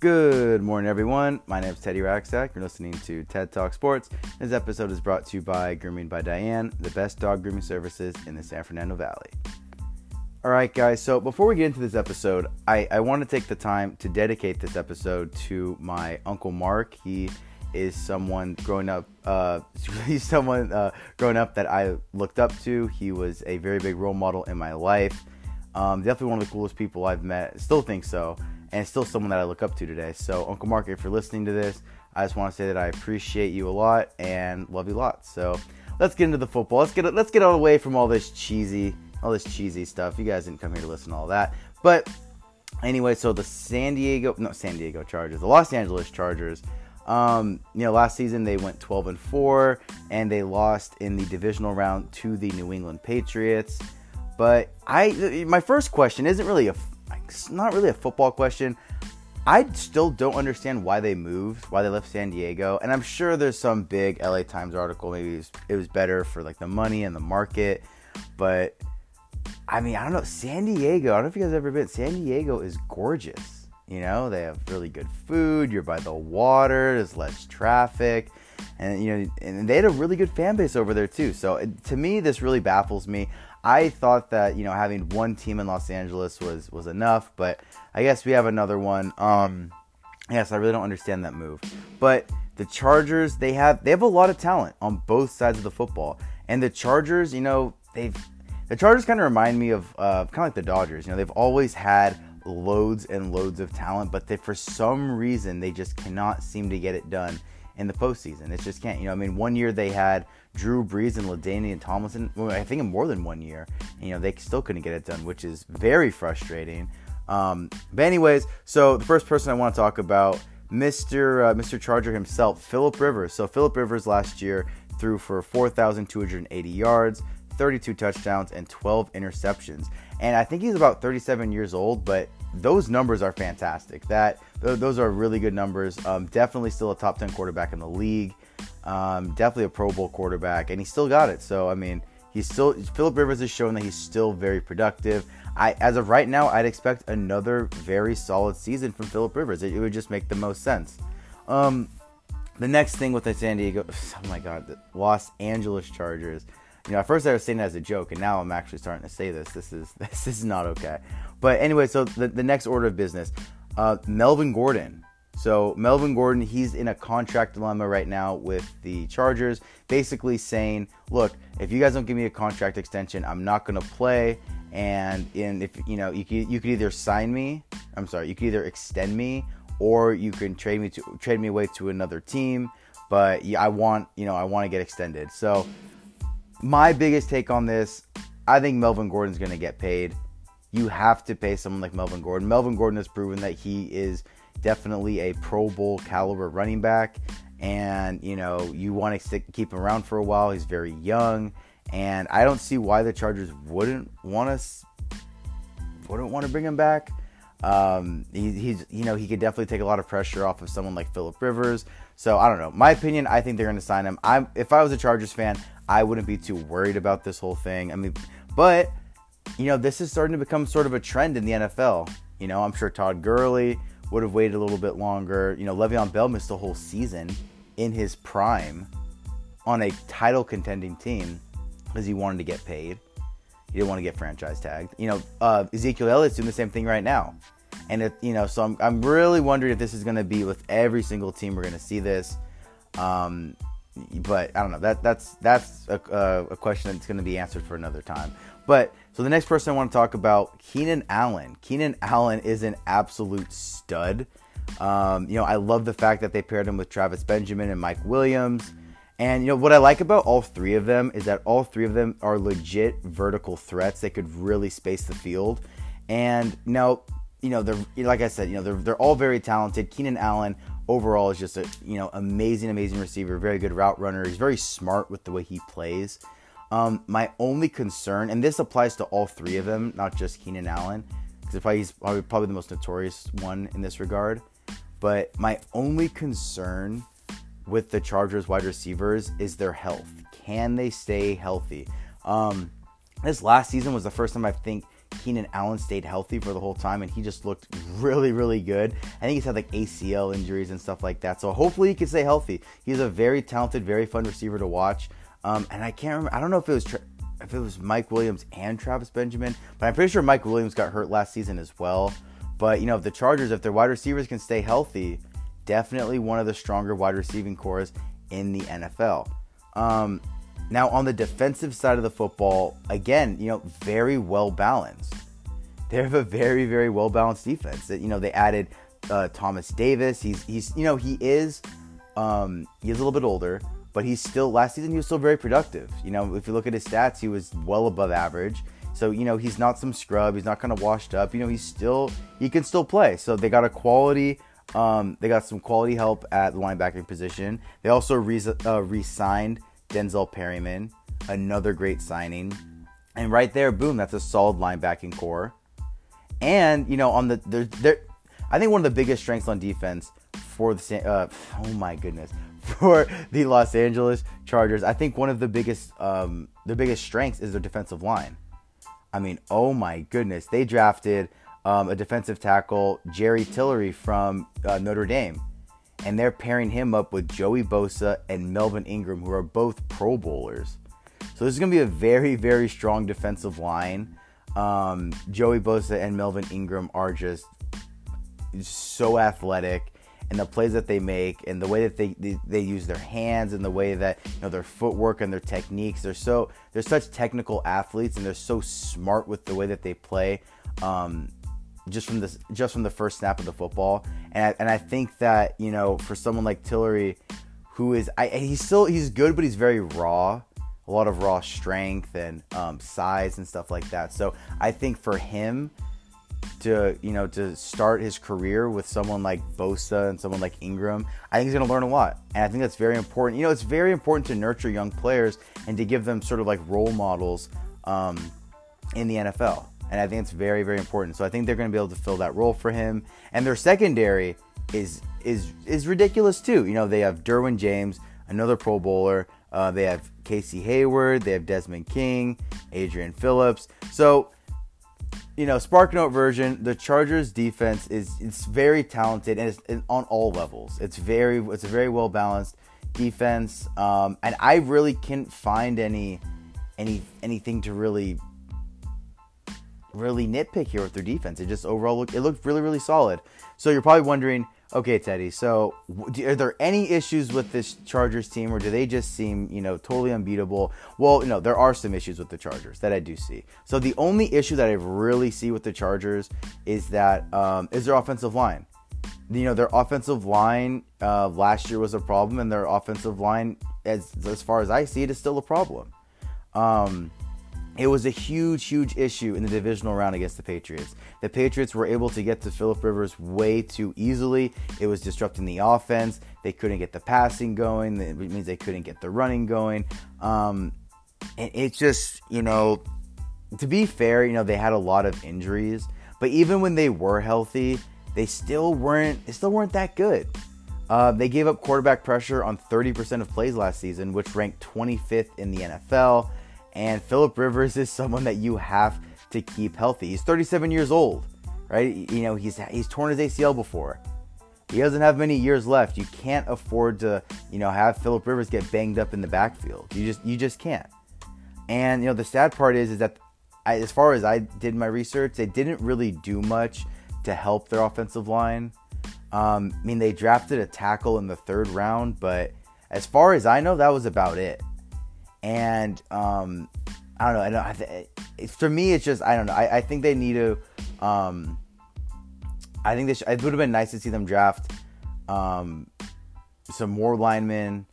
Good morning, everyone. My name is Teddy Racksack. You're listening to TED Talk Sports. This episode is brought to you by Grooming by Diane, the best dog grooming services in the San Fernando Valley. All right, guys. So before we get into this episode, I, I want to take the time to dedicate this episode to my uncle Mark. He is someone growing up. Uh, he's someone uh, growing up that I looked up to. He was a very big role model in my life. Um, definitely one of the coolest people I've met. Still think so and still someone that I look up to today. So, Uncle Mark, if you're listening to this, I just want to say that I appreciate you a lot and love you lots. So, let's get into the football. Let's get let's get all away from all this cheesy, all this cheesy stuff. You guys didn't come here to listen to all that. But anyway, so the San Diego, no San Diego Chargers, the Los Angeles Chargers. Um, you know, last season they went 12 and 4 and they lost in the divisional round to the New England Patriots. But I my first question isn't really a it's not really a football question. I still don't understand why they moved, why they left San Diego, and I'm sure there's some big LA Times article. Maybe it was, it was better for like the money and the market, but I mean, I don't know. San Diego, I don't know if you guys ever been. San Diego is gorgeous. You know, they have really good food. You're by the water. There's less traffic, and you know, and they had a really good fan base over there too. So to me, this really baffles me. I thought that you know having one team in Los Angeles was was enough, but I guess we have another one. Um, yes, I really don't understand that move, but the Chargers they have they have a lot of talent on both sides of the football, and the Chargers, you know, they've the Chargers kind of remind me of uh, kind of like the Dodgers. You know, they've always had loads and loads of talent, but they for some reason they just cannot seem to get it done in the postseason. It just can't. You know, I mean, one year they had Drew Brees and LaDainian Tomlinson. Well, I think in more than one year. You know, they still couldn't get it done, which is very frustrating. Um, but anyways, so the first person I want to talk about, Mr. Uh, Mr. Charger himself, Philip Rivers. So Philip Rivers last year threw for 4,280 yards, 32 touchdowns, and 12 interceptions. And I think he's about 37 years old, but those numbers are fantastic. That those are really good numbers. Um, definitely still a top 10 quarterback in the league. Um, definitely a Pro Bowl quarterback, and he still got it. So I mean, he's still Philip Rivers has shown that he's still very productive. I, as of right now, I'd expect another very solid season from Philip Rivers. It, it would just make the most sense. Um, the next thing with the San Diego, oh my God, the Los Angeles Chargers. You know, at first I was saying it as a joke, and now I'm actually starting to say this. This is this is not okay. But anyway, so the, the next order of business, uh, Melvin Gordon. So Melvin Gordon, he's in a contract dilemma right now with the Chargers, basically saying, "Look, if you guys don't give me a contract extension, I'm not going to play." And in if you know, you could you could either sign me, I'm sorry, you could either extend me, or you can trade me to trade me away to another team. But yeah, I want you know I want to get extended. So my biggest take on this, I think Melvin Gordon's going to get paid. You have to pay someone like Melvin Gordon. Melvin Gordon has proven that he is definitely a Pro Bowl caliber running back. And, you know, you want to keep him around for a while. He's very young. And I don't see why the Chargers wouldn't want to wouldn't want to bring him back. Um, he, he's, you know, he could definitely take a lot of pressure off of someone like Philip Rivers. So I don't know. My opinion, I think they're going to sign him. I'm, if I was a Chargers fan, I wouldn't be too worried about this whole thing. I mean, but you know, this is starting to become sort of a trend in the NFL. You know, I'm sure Todd Gurley would have waited a little bit longer. You know, Le'Veon Bell missed a whole season in his prime on a title contending team because he wanted to get paid. He didn't want to get franchise tagged. You know, uh, Ezekiel Elliott's doing the same thing right now. And, it, you know, so I'm, I'm really wondering if this is going to be with every single team we're going to see this. Um, but I don't know. That that's that's a, a question that's going to be answered for another time. But so the next person I want to talk about, Keenan Allen. Keenan Allen is an absolute stud. Um, you know, I love the fact that they paired him with Travis Benjamin and Mike Williams. And you know what I like about all three of them is that all three of them are legit vertical threats. They could really space the field. And now, you know, they're like I said, you know, they're they're all very talented. Keenan Allen overall is just a you know amazing, amazing receiver. Very good route runner. He's very smart with the way he plays. Um, my only concern, and this applies to all three of them, not just Keenan Allen, because he's probably, probably the most notorious one in this regard. But my only concern with the Chargers wide receivers is their health. Can they stay healthy? Um, this last season was the first time I think Keenan Allen stayed healthy for the whole time and he just looked really, really good. I think he's had like ACL injuries and stuff like that. So hopefully he can stay healthy. He's a very talented, very fun receiver to watch. Um, and I can't remember, I don't know if it was. Tra- if it was Mike Williams and Travis Benjamin, but I'm pretty sure Mike Williams got hurt last season as well. But you know, if the Chargers, if their wide receivers can stay healthy, definitely one of the stronger wide receiving corps in the NFL. Um, now, on the defensive side of the football, again, you know, very well balanced. They have a very, very well balanced defense. That You know, they added uh, Thomas Davis. He's, he's, you know, he is, um, he is a little bit older, but he's still. Last season, he was still very productive. You know, if you look at his stats, he was well above average. So you know, he's not some scrub. He's not kind of washed up. You know, he's still, he can still play. So they got a quality um, they got some quality help at the linebacking position. They also re- uh, re-signed Denzel Perryman, another great signing. And right there, boom, that's a solid linebacking corps. And you know, on the there, I think one of the biggest strengths on defense for the uh, oh my goodness for the Los Angeles Chargers, I think one of the biggest um, the biggest strengths is their defensive line. I mean, oh my goodness, they drafted um, a defensive tackle, Jerry Tillery from uh, Notre Dame and they're pairing him up with Joey Bosa and Melvin Ingram, who are both Pro Bowlers. So this is going to be a very, very strong defensive line. Um, Joey Bosa and Melvin Ingram are just so athletic, and the plays that they make, and the way that they, they, use their hands, and the way that you know their footwork and their techniques. They're so they're such technical athletes, and they're so smart with the way that they play. Um, just from this just from the first snap of the football. And I, and I think that you know for someone like Tillery, who is I, he's still he's good, but he's very raw. A lot of raw strength and um, size and stuff like that. So I think for him to you know to start his career with someone like Bosa and someone like Ingram, I think he's going to learn a lot, and I think that's very important. You know, it's very important to nurture young players and to give them sort of like role models um, in the NFL and I think it's very, very important. So I think they're going to be able to fill that role for him. And their secondary is is is ridiculous too. You know, they have Derwin James, another Pro Bowler. Uh, they have Casey Hayward. They have Desmond King, Adrian Phillips. So, you know, Spark Note version, the Chargers defense is it's very talented and it's on all levels. It's very it's a very well balanced defense, um, and I really can't find any any anything to really really nitpick here with their defense. It just overall looked it looked really really solid. So you're probably wondering, okay, Teddy. So are there any issues with this Chargers team, or do they just seem you know totally unbeatable? Well, know there are some issues with the Chargers that I do see. So the only issue that I really see with the Chargers is that um, is their offensive line. You know their offensive line uh, last year was a problem, and their offensive line, as as far as I see it, is still a problem. Um, it was a huge, huge issue in the divisional round against the Patriots. The Patriots were able to get to Philip Rivers way too easily. It was disrupting the offense. They couldn't get the passing going. It means they couldn't get the running going. Um, and it's just, you know, to be fair, you know, they had a lot of injuries, but even when they were healthy, they still weren't. They still weren't that good. Uh, they gave up quarterback pressure on 30% of plays last season, which ranked 25th in the NFL. And Philip Rivers is someone that you have to keep healthy. He's 37 years old, right? You know, he's he's torn his ACL before. He doesn't have many years left. You can't afford to, you know, have Philip Rivers get banged up in the backfield. You just you just can't. And you know, the sad part is is that I, as far as I did my research, they didn't really do much to help their offensive line. Um, I mean, they drafted a tackle in the third round, but as far as I know, that was about it and um, I don't know. I don't. I for me, it's just I don't know. I, I think they need to. Um, I think this. It would have been nice to see them draft um, some more linemen,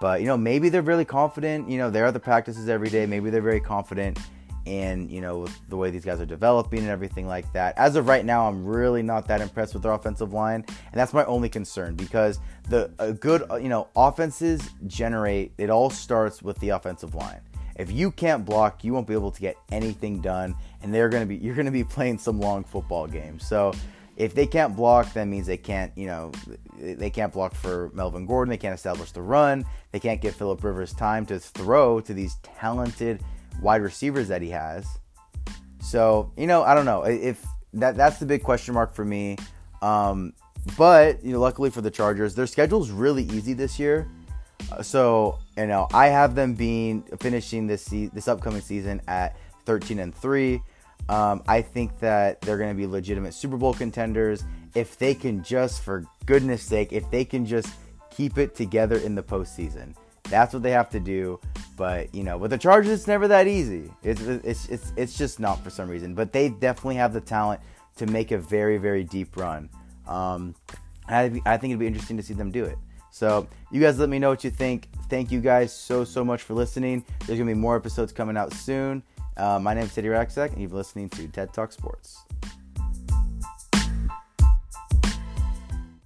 but you know maybe they're really confident. You know they're at the practices every day. Maybe they're very confident in you know the way these guys are developing and everything like that. As of right now, I'm really not that impressed with their offensive line, and that's my only concern because the a good uh, you know offenses generate. It all starts with the offensive line. If you can't block, you won't be able to get anything done, and they're gonna be you're gonna be playing some long football games. So if they can't block, that means they can't, you know, they can't block for Melvin Gordon. They can't establish the run. They can't get Philip Rivers time to throw to these talented wide receivers that he has. So you know, I don't know if that that's the big question mark for me. Um, but you know, luckily for the Chargers, their schedule's really easy this year. Uh, so you know, I have them being finishing this se- this upcoming season at 13 and three. Um, I think that they're going to be legitimate Super Bowl contenders if they can just, for goodness sake, if they can just keep it together in the postseason. That's what they have to do. But you know, with the Chargers, it's never that easy. It's it's it's it's just not for some reason. But they definitely have the talent to make a very very deep run. Um, I I think it'd be interesting to see them do it. So you guys let me know what you think. Thank you guys so so much for listening. There's gonna be more episodes coming out soon. Uh, my name is Teddy Raxak, and you've been listening to TED Talk Sports.